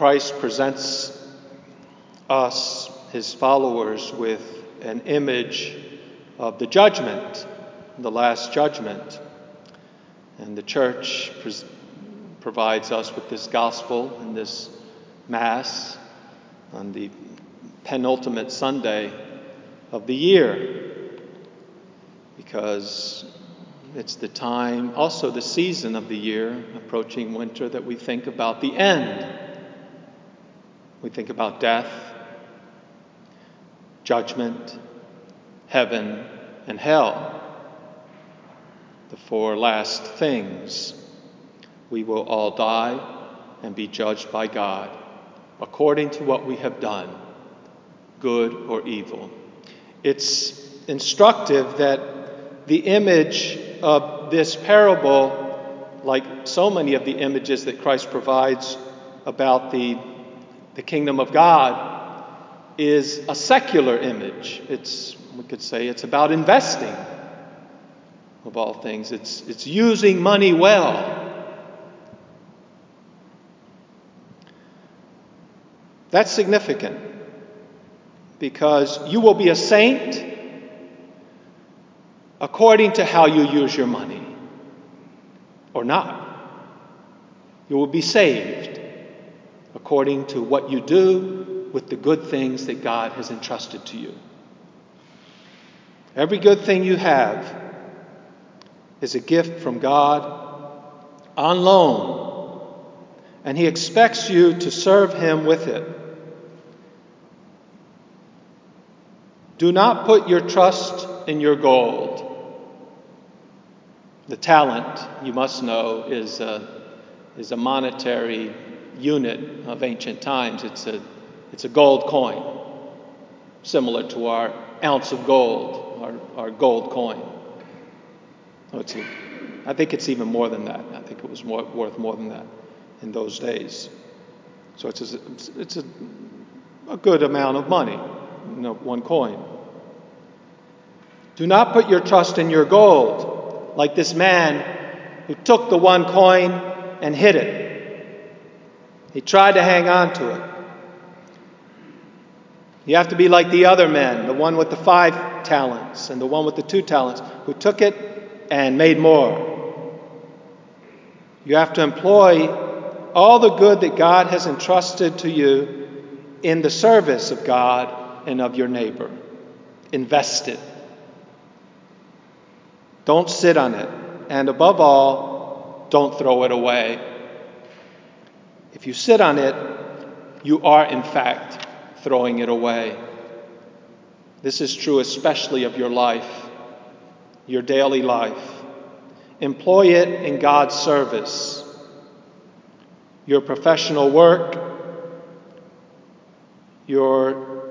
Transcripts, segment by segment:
Christ presents us, his followers, with an image of the judgment, the last judgment. And the church pres- provides us with this gospel and this Mass on the penultimate Sunday of the year because it's the time, also the season of the year, approaching winter, that we think about the end. We think about death, judgment, heaven, and hell. The four last things. We will all die and be judged by God according to what we have done, good or evil. It's instructive that the image of this parable, like so many of the images that Christ provides about the, the kingdom of God, is a secular image. It's, we could say, it's about investing, of all things. It's, it's using money well. That's significant because you will be a saint according to how you use your money or not. You will be saved according to what you do with the good things that God has entrusted to you. Every good thing you have is a gift from God on loan, and He expects you to serve Him with it. Do not put your trust in your gold. The talent, you must know, is a, is a monetary unit of ancient times. It's a, it's a gold coin, similar to our ounce of gold, our, our gold coin. Oh, it's I think it's even more than that. I think it was more, worth more than that in those days. So it's a, it's a, a good amount of money, you know, one coin. Do not put your trust in your gold, like this man who took the one coin and hid it. He tried to hang on to it. You have to be like the other men, the one with the five talents and the one with the two talents, who took it and made more. You have to employ all the good that God has entrusted to you in the service of God and of your neighbor. Invest it. Don't sit on it. And above all, don't throw it away. If you sit on it, you are in fact throwing it away. This is true especially of your life, your daily life. Employ it in God's service. Your professional work, your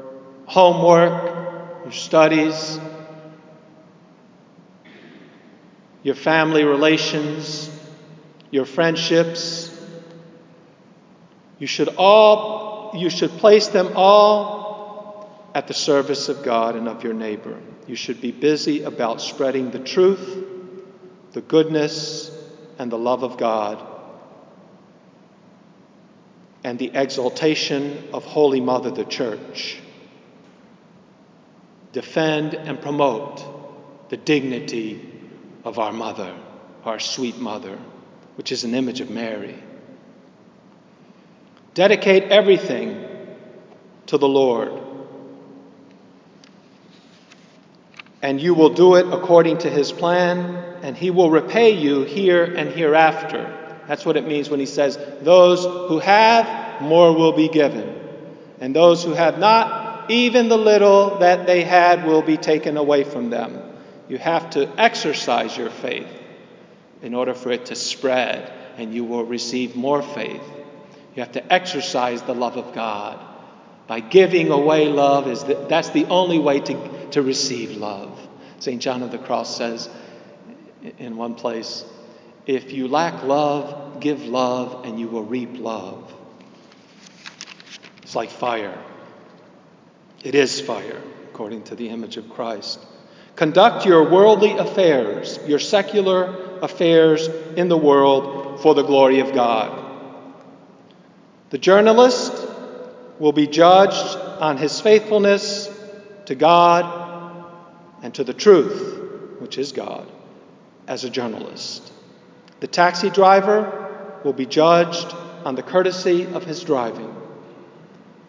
homework, your studies, your family relations, your friendships. You should all you should place them all at the service of God and of your neighbor. You should be busy about spreading the truth, the goodness, and the love of God, and the exaltation of Holy Mother the Church. Defend and promote the dignity of our mother, our sweet mother, which is an image of Mary. Dedicate everything to the Lord. And you will do it according to his plan, and he will repay you here and hereafter. That's what it means when he says, Those who have, more will be given. And those who have not, even the little that they had will be taken away from them. You have to exercise your faith in order for it to spread, and you will receive more faith. You have to exercise the love of God. By giving away love, is the, that's the only way to, to receive love. St. John of the Cross says in one place, if you lack love, give love, and you will reap love. It's like fire. It is fire, according to the image of Christ. Conduct your worldly affairs, your secular affairs in the world for the glory of God. The journalist will be judged on his faithfulness to God and to the truth, which is God, as a journalist. The taxi driver will be judged on the courtesy of his driving.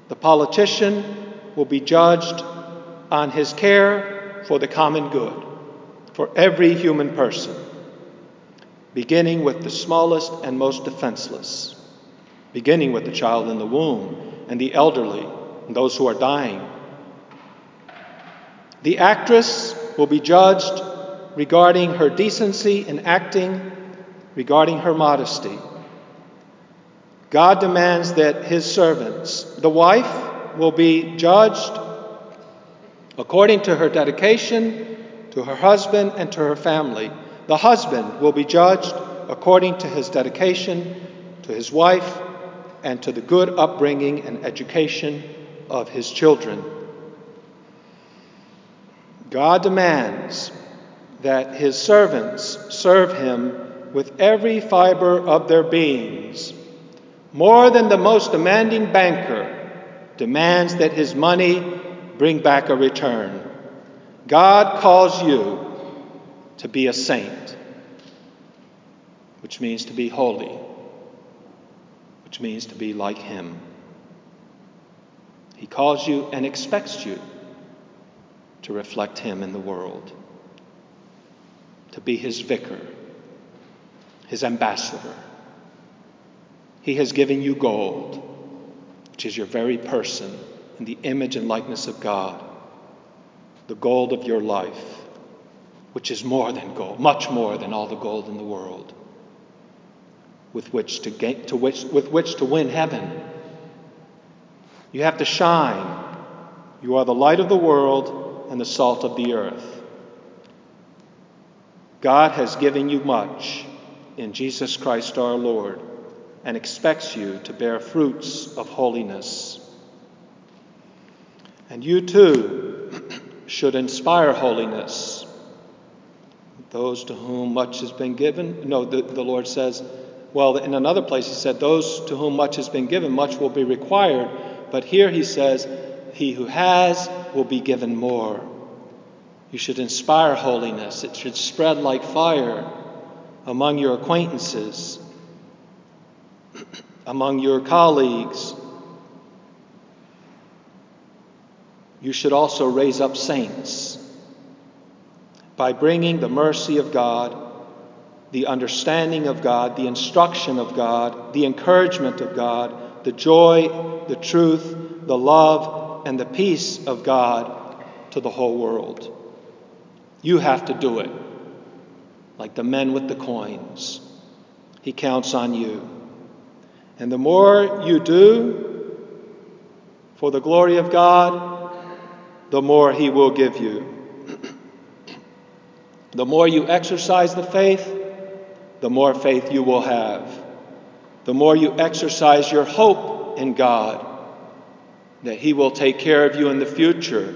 The politician will be judged on his care for the common good, for every human person, beginning with the smallest and most defenseless, beginning with the child in the womb and the elderly and those who are dying. The actress will be judged regarding her decency in acting, regarding her modesty. God demands that his servants, the wife, will be judged according to her dedication to her husband and to her family. The husband will be judged according to his dedication to his wife and to the good upbringing and education of his children. God demands that his servants serve him with every fiber of their beings, more than the most demanding banker demands that his money bring back a return. God calls you to be a saint, which means to be holy, which means to be like him. He calls you and expects you to reflect Him in the world, to be His vicar, His ambassador. He has given you gold, which is your very person in the image and likeness of God, the gold of your life, which is more than gold, much more than all the gold in the world, with which to, gain, to which, with which to win heaven. You have to shine. You are the light of the world and the salt of the earth. God has given you much in Jesus Christ our Lord and expects you to bear fruits of holiness. And you too should inspire holiness. Those to whom much has been given, no, the, the Lord says, well, in another place, He said, Those to whom much has been given, much will be required. But here he says, He who has will be given more. You should inspire holiness, it should spread like fire among your acquaintances, among your colleagues. You should also raise up saints by bringing the mercy of God, the understanding of God, the instruction of God, the encouragement of God, the joy the truth, the love, and the peace of God to the whole world. You have to do it, like the men with the coins. He counts on you. And the more you do for the glory of God, the more He will give you. the more you exercise the faith, the more faith you will have. The more you exercise your hope in God, that He will take care of you in the future,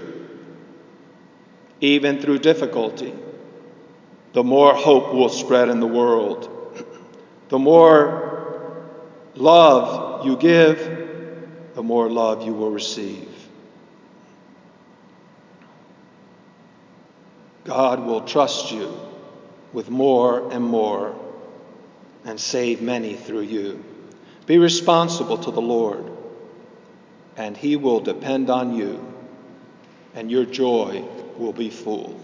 even through difficulty, the more hope will spread in the world. The more love you give, the more love you will receive. God will trust you with more and more and save many through you. Be responsible to the Lord, and He will depend on you, and your joy will be full.